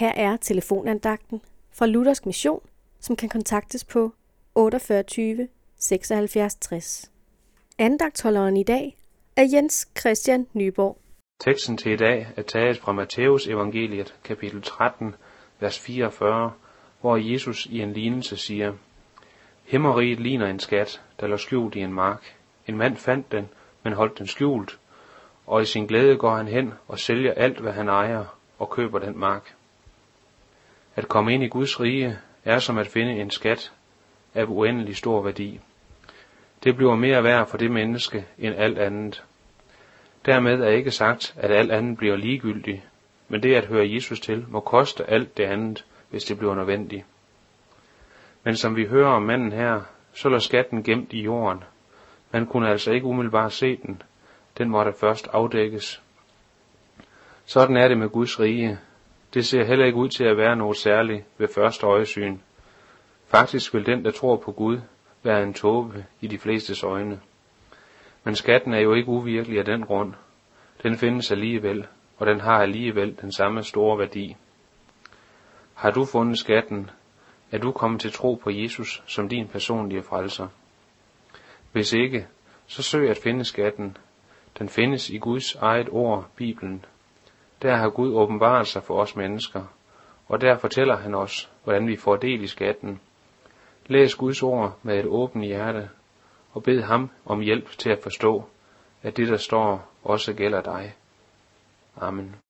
Her er telefonandagten fra Luthersk Mission, som kan kontaktes på 48 76 60. Andagtholderen i dag er Jens Christian Nyborg. Teksten til i dag er taget fra Matthæus evangeliet, kapitel 13, vers 44, hvor Jesus i en lignelse siger, Himmeriget ligner en skat, der lå skjult i en mark. En mand fandt den, men holdt den skjult, og i sin glæde går han hen og sælger alt, hvad han ejer, og køber den mark. At komme ind i Guds rige er som at finde en skat af uendelig stor værdi. Det bliver mere værd for det menneske end alt andet. Dermed er ikke sagt, at alt andet bliver ligegyldigt, men det at høre Jesus til må koste alt det andet, hvis det bliver nødvendigt. Men som vi hører om manden her, så lå skatten gemt i jorden. Man kunne altså ikke umiddelbart se den. Den måtte først afdækkes. Sådan er det med Guds rige. Det ser heller ikke ud til at være noget særligt ved første øjesyn. Faktisk vil den, der tror på Gud, være en tåbe i de flestes øjne. Men skatten er jo ikke uvirkelig af den grund. Den findes alligevel, og den har alligevel den samme store værdi. Har du fundet skatten, er du kommet til tro på Jesus som din personlige frelser. Hvis ikke, så søg at finde skatten. Den findes i Guds eget ord, Bibelen. Der har Gud åbenbaret sig for os mennesker, og der fortæller han os, hvordan vi får del i skatten. Læs Guds ord med et åbent hjerte, og bed ham om hjælp til at forstå, at det, der står, også gælder dig. Amen.